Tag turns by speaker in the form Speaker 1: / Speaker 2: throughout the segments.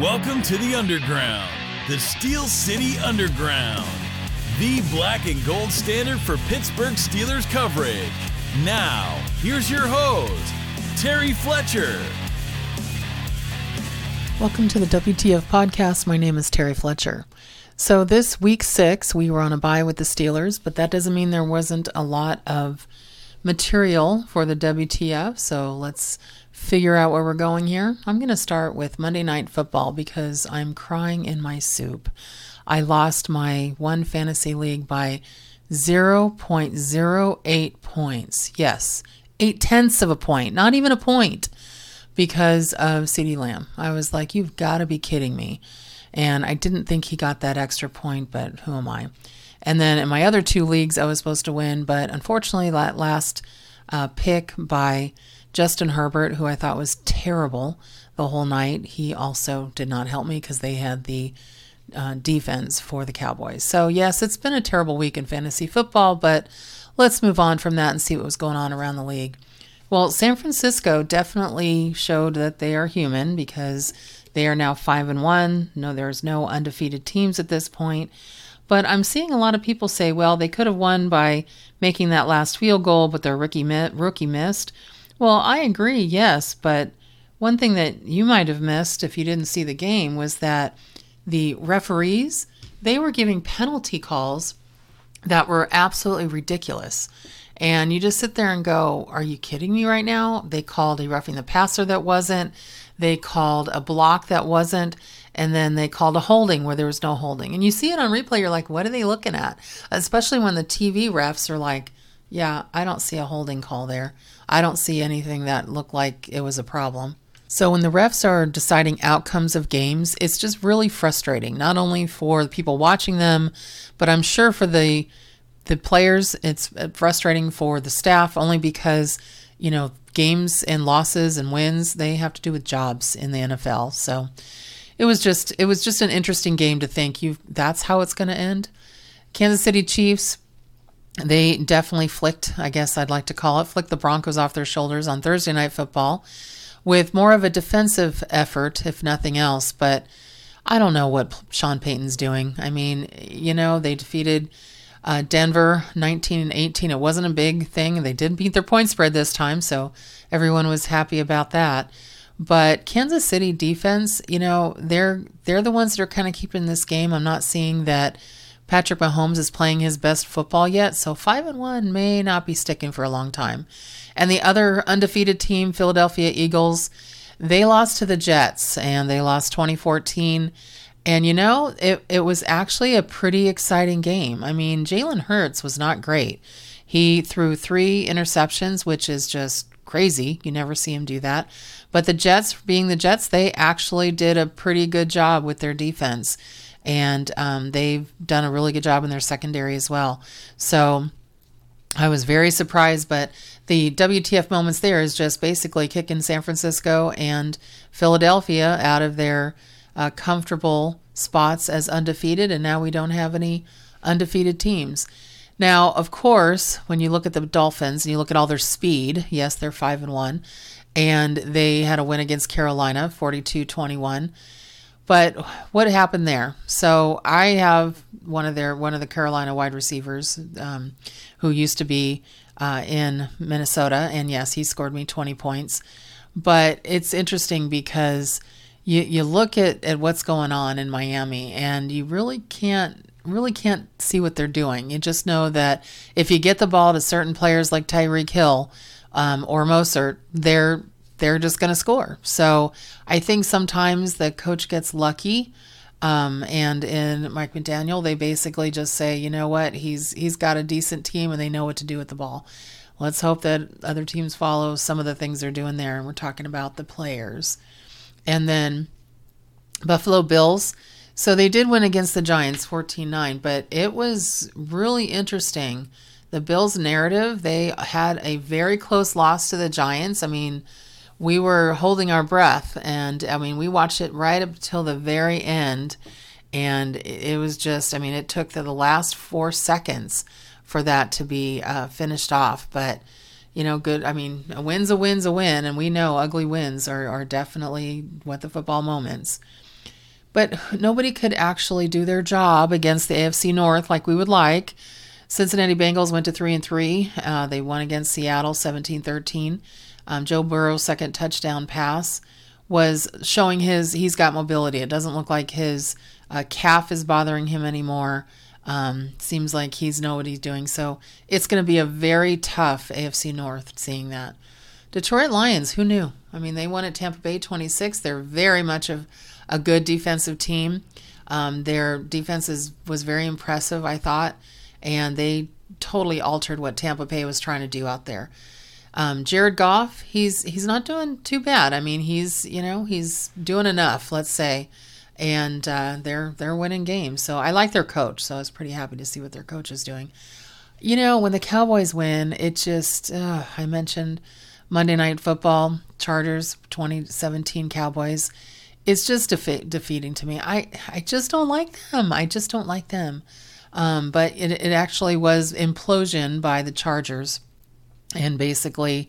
Speaker 1: Welcome to the Underground, the Steel City Underground, the black and gold standard for Pittsburgh Steelers coverage. Now, here's your host, Terry Fletcher.
Speaker 2: Welcome to the WTF podcast. My name is Terry Fletcher. So, this week six, we were on a bye with the Steelers, but that doesn't mean there wasn't a lot of material for the WTF. So, let's figure out where we're going here. I'm going to start with Monday Night Football because I'm crying in my soup. I lost my one fantasy league by 0.08 points. Yes, eight tenths of a point, not even a point, because of CeeDee Lamb. I was like, you've got to be kidding me. And I didn't think he got that extra point, but who am I? And then in my other two leagues, I was supposed to win, but unfortunately, that last uh, pick by Justin Herbert, who I thought was terrible the whole night, he also did not help me because they had the uh, defense for the Cowboys. So, yes, it's been a terrible week in fantasy football, but let's move on from that and see what was going on around the league. Well, San Francisco definitely showed that they are human because they are now 5 and 1. No, there's no undefeated teams at this point. But I'm seeing a lot of people say, well, they could have won by making that last field goal, but their rookie rookie missed. Well, I agree, yes, but one thing that you might have missed if you didn't see the game was that the referees, they were giving penalty calls that were absolutely ridiculous. And you just sit there and go, Are you kidding me right now? They called a roughing the passer that wasn't. They called a block that wasn't. And then they called a holding where there was no holding. And you see it on replay, you're like, What are they looking at? Especially when the TV refs are like, Yeah, I don't see a holding call there. I don't see anything that looked like it was a problem. So when the refs are deciding outcomes of games, it's just really frustrating, not only for the people watching them, but I'm sure for the the players, it's uh, frustrating for the staff only because, you know, games and losses and wins, they have to do with jobs in the NFL. So it was just it was just an interesting game to think you that's how it's going to end. Kansas City Chiefs they definitely flicked, I guess I'd like to call it, flicked the Broncos off their shoulders on Thursday night football with more of a defensive effort if nothing else, but I don't know what Sean Payton's doing. I mean, you know, they defeated uh, Denver 19 and 18. It wasn't a big thing. They did beat their point spread this time, so everyone was happy about that. But Kansas City defense, you know, they're they're the ones that are kind of keeping this game. I'm not seeing that Patrick Mahomes is playing his best football yet, so 5 and 1 may not be sticking for a long time. And the other undefeated team, Philadelphia Eagles, they lost to the Jets and they lost 2014 and you know, it, it was actually a pretty exciting game. I mean, Jalen Hurts was not great. He threw three interceptions, which is just crazy. You never see him do that. But the Jets, being the Jets, they actually did a pretty good job with their defense. And um, they've done a really good job in their secondary as well. So I was very surprised, but the WTF moments there is just basically kicking San Francisco and Philadelphia out of their uh, comfortable spots as undefeated, and now we don't have any undefeated teams. Now, of course, when you look at the Dolphins and you look at all their speed, yes, they're 5 and 1, and they had a win against Carolina, 42-21. But what happened there? So I have one of their one of the Carolina wide receivers um, who used to be uh, in Minnesota, and yes, he scored me 20 points. But it's interesting because you you look at, at what's going on in Miami and you really can't really can't see what they're doing. You just know that if you get the ball to certain players like Tyreek Hill um, or Mostert, they're they're just going to score. So I think sometimes the coach gets lucky. Um, and in Mike McDaniel, they basically just say, you know what, he's he's got a decent team and they know what to do with the ball. Let's hope that other teams follow some of the things they're doing there. And we're talking about the players. And then Buffalo Bills. So they did win against the Giants 14 9, but it was really interesting. The Bills' narrative, they had a very close loss to the Giants. I mean, we were holding our breath, and I mean, we watched it right up till the very end. And it was just, I mean, it took the, the last four seconds for that to be uh, finished off. But you know, good. I mean, a win's a win's a win, and we know ugly wins are, are definitely what the football moments. But nobody could actually do their job against the AFC North like we would like. Cincinnati Bengals went to three and three. Uh, they won against Seattle 17-13. Um, Joe Burrow's second touchdown pass was showing his he's got mobility. It doesn't look like his uh, calf is bothering him anymore. Um, seems like he's know what he's doing. So it's going to be a very tough AFC North. Seeing that Detroit Lions, who knew? I mean, they won at Tampa Bay 26. They're very much of a good defensive team. Um, their defense is, was very impressive, I thought, and they totally altered what Tampa Bay was trying to do out there. Um, Jared Goff, he's he's not doing too bad. I mean, he's you know he's doing enough, let's say, and uh, they're they're winning games. So I like their coach. So I was pretty happy to see what their coach is doing. You know, when the Cowboys win, it just uh, I mentioned Monday Night Football, Chargers, 2017 Cowboys. It's just defe- defeating to me. I I just don't like them. I just don't like them. Um, but it, it actually was implosion by the Chargers and basically,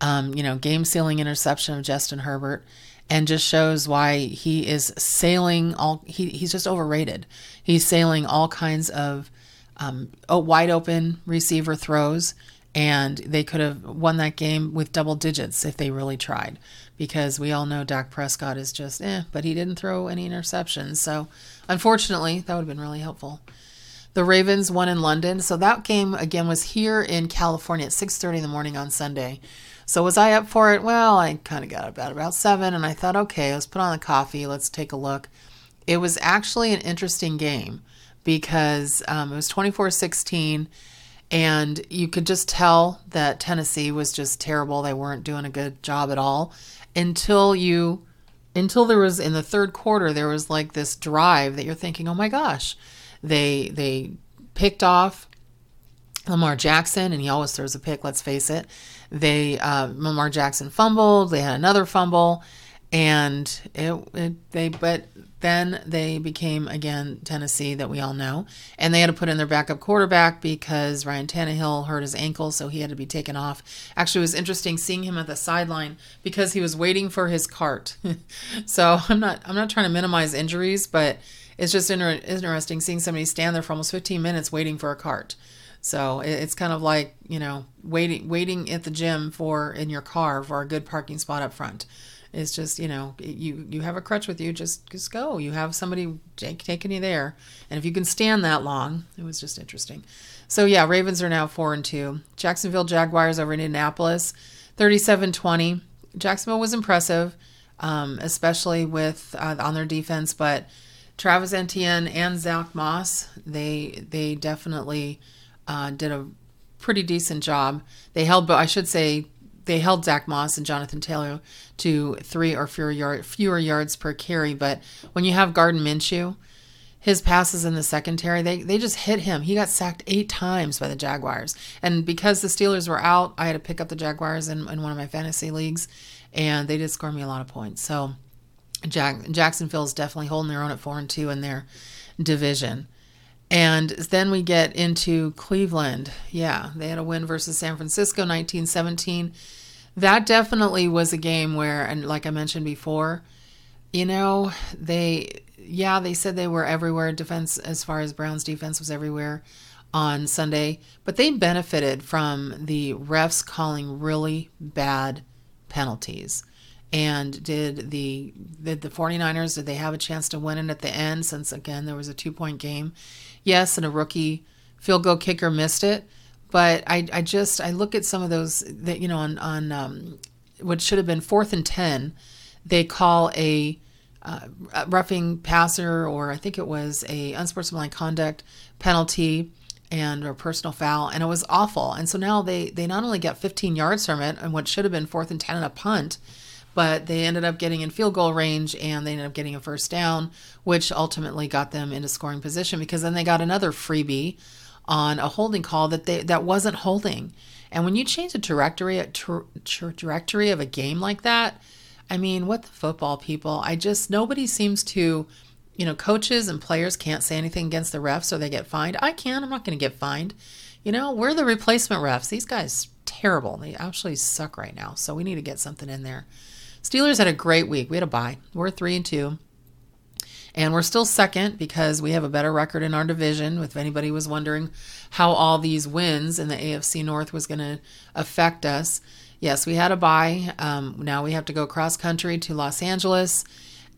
Speaker 2: um, you know, game sealing interception of Justin Herbert, and just shows why he is sailing all. He, he's just overrated. He's sailing all kinds of um, wide open receiver throws, and they could have won that game with double digits if they really tried. Because we all know Dak Prescott is just eh, but he didn't throw any interceptions. So, unfortunately, that would have been really helpful. The Ravens won in London. So that game again was here in California at 6:30 in the morning on Sunday. So was I up for it? Well, I kind of got up at about 7 and I thought, okay, let's put on the coffee, let's take a look. It was actually an interesting game because um, it was 24-16 and you could just tell that Tennessee was just terrible. They weren't doing a good job at all until you until there was in the third quarter there was like this drive that you're thinking, "Oh my gosh, they they picked off Lamar Jackson, and he always throws a pick. Let's face it. They uh, Lamar Jackson fumbled. They had another fumble, and it, it, they but then they became again Tennessee that we all know, and they had to put in their backup quarterback because Ryan Tannehill hurt his ankle, so he had to be taken off. Actually, it was interesting seeing him at the sideline because he was waiting for his cart. so I'm not I'm not trying to minimize injuries, but it's just inter- interesting seeing somebody stand there for almost 15 minutes waiting for a cart. So it's kind of like you know waiting waiting at the gym for in your car for a good parking spot up front. It's just you know you you have a crutch with you, just just go. You have somebody taking you there, and if you can stand that long, it was just interesting. So yeah, Ravens are now four and two. Jacksonville Jaguars over in Indianapolis, 37-20. Jacksonville was impressive, um, especially with uh, on their defense, but Travis Etienne and Zach Moss, they they definitely uh, did a pretty decent job. They held, but I should say, they held Zach Moss and Jonathan Taylor to three or fewer, yard, fewer yards per carry. But when you have Gardner Minshew, his passes in the secondary, they, they just hit him. He got sacked eight times by the Jaguars. And because the Steelers were out, I had to pick up the Jaguars in, in one of my fantasy leagues, and they did score me a lot of points. So Jack, Jacksonville is definitely holding their own at four and two in their division. And then we get into Cleveland. Yeah, they had a win versus San Francisco 1917. That definitely was a game where, and like I mentioned before, you know, they, yeah, they said they were everywhere. Defense, as far as Browns defense was everywhere on Sunday, but they benefited from the refs calling really bad penalties. And did the did the 49ers did they have a chance to win it at the end since again there was a two point game? Yes, and a rookie field goal kicker missed it, but I I just I look at some of those that you know on on um, what should have been fourth and ten, they call a uh, roughing passer or I think it was a unsportsmanlike conduct penalty and a personal foul and it was awful and so now they they not only get 15 yards from it and what should have been fourth and 10 and a punt but they ended up getting in field goal range and they ended up getting a first down, which ultimately got them into scoring position because then they got another freebie on a holding call that they that wasn't holding. And when you change the trajectory tra- trajectory of a game like that, I mean, what the football people? I just nobody seems to, you know, coaches and players can't say anything against the refs or they get fined. I can. I'm not going to get fined. You know, we're the replacement refs. These guys terrible. They actually suck right now. So we need to get something in there. Steelers had a great week. We had a bye. We're three and two. And we're still second because we have a better record in our division. If anybody was wondering how all these wins in the AFC North was going to affect us, yes, we had a bye. Um, now we have to go cross country to Los Angeles.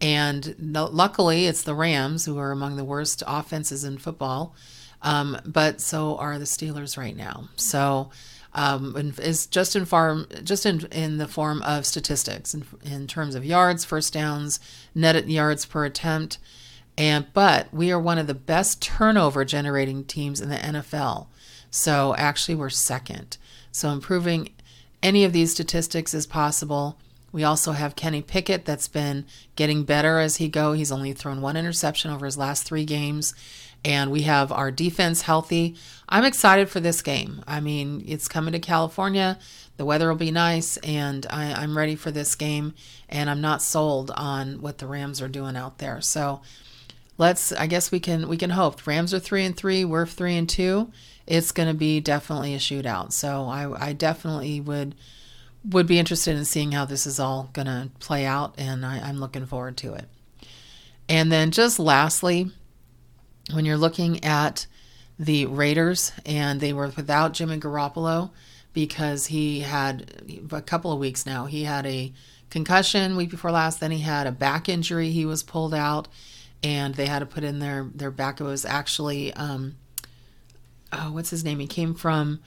Speaker 2: And no, luckily, it's the Rams who are among the worst offenses in football. Um, but so are the Steelers right now. So um, is just in farm, just in in the form of statistics in, in terms of yards, first downs, net yards per attempt, and but we are one of the best turnover generating teams in the NFL. So actually, we're second. So improving any of these statistics is possible. We also have Kenny Pickett that's been getting better as he go. He's only thrown one interception over his last three games and we have our defense healthy. I'm excited for this game. I mean, it's coming to California. The weather will be nice, and I, am ready for this game. And I'm not sold on what the Rams are doing out there. So let's. I guess we can we can hope. Rams are three and three. We're three and two. It's going to be definitely a shootout. So I, I definitely would would be interested in seeing how this is all going to play out, and I, I'm looking forward to it. And then just lastly when you're looking at the Raiders and they were without Jimmy Garoppolo because he had a couple of weeks now. He had a concussion week before last, then he had a back injury. He was pulled out, and they had to put in their their back. It was actually um, oh, what's his name? He came from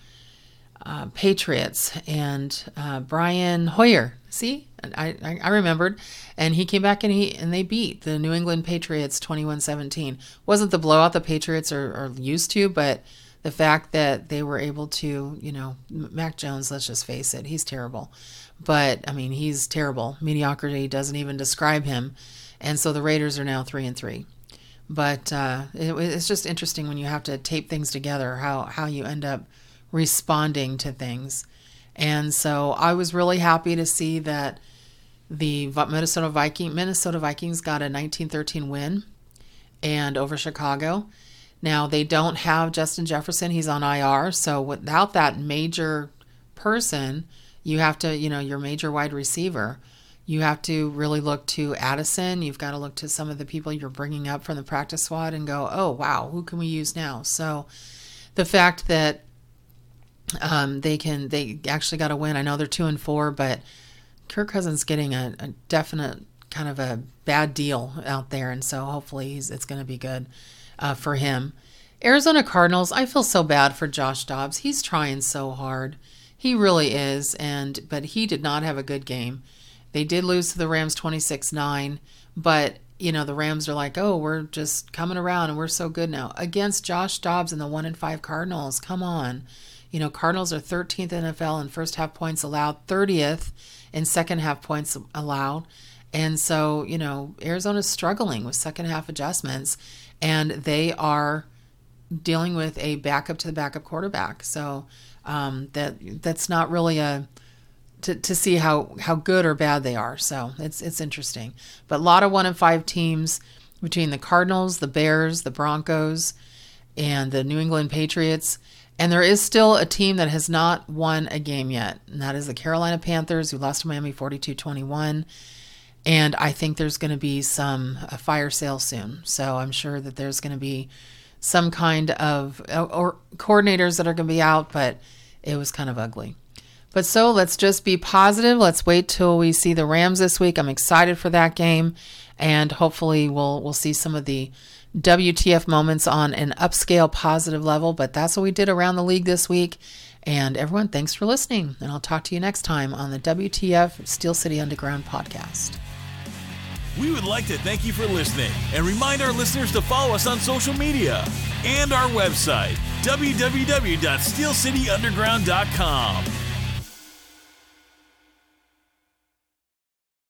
Speaker 2: uh, Patriots and uh, Brian Hoyer. See, I, I, I remembered, and he came back and he and they beat the New England Patriots 21-17. Wasn't the blowout the Patriots are, are used to, but the fact that they were able to, you know, Mac Jones. Let's just face it, he's terrible. But I mean, he's terrible. Mediocrity doesn't even describe him, and so the Raiders are now three and three. But uh, it, it's just interesting when you have to tape things together how how you end up responding to things. And so I was really happy to see that the Minnesota Viking Minnesota Vikings got a 1913 win and over Chicago. Now they don't have Justin Jefferson, he's on IR, so without that major person, you have to, you know, your major wide receiver, you have to really look to Addison, you've got to look to some of the people you're bringing up from the practice squad and go, "Oh, wow, who can we use now?" So the fact that um, they can they actually got a win. I know they're two and four, but Kirk Cousins getting a, a definite kind of a bad deal out there, and so hopefully it's going to be good uh, for him. Arizona Cardinals, I feel so bad for Josh Dobbs. He's trying so hard. He really is, and but he did not have a good game. They did lose to the Rams 26-9, but you know, the Rams are like, "Oh, we're just coming around and we're so good now." Against Josh Dobbs and the 1 and 5 Cardinals. Come on. You know, Cardinals are 13th NFL in first half points allowed, 30th in second half points allowed. And so, you know, Arizona's struggling with second half adjustments and they are dealing with a backup to the backup quarterback. So um, that that's not really a to, to see how, how good or bad they are. So it's it's interesting. But a lot of one and five teams between the Cardinals, the Bears, the Broncos, and the New England Patriots. And there is still a team that has not won a game yet, and that is the Carolina Panthers, who lost to Miami 42 21. And I think there's going to be some a fire sale soon. So I'm sure that there's going to be some kind of or coordinators that are going to be out, but it was kind of ugly. But so let's just be positive. Let's wait till we see the Rams this week. I'm excited for that game, and hopefully we'll we'll see some of the WTF moments on an upscale positive level, but that's what we did around the league this week. And everyone, thanks for listening. And I'll talk to you next time on the WTF Steel City Underground podcast.
Speaker 1: We would like to thank you for listening and remind our listeners to follow us on social media and our website, www.steelcityunderground.com.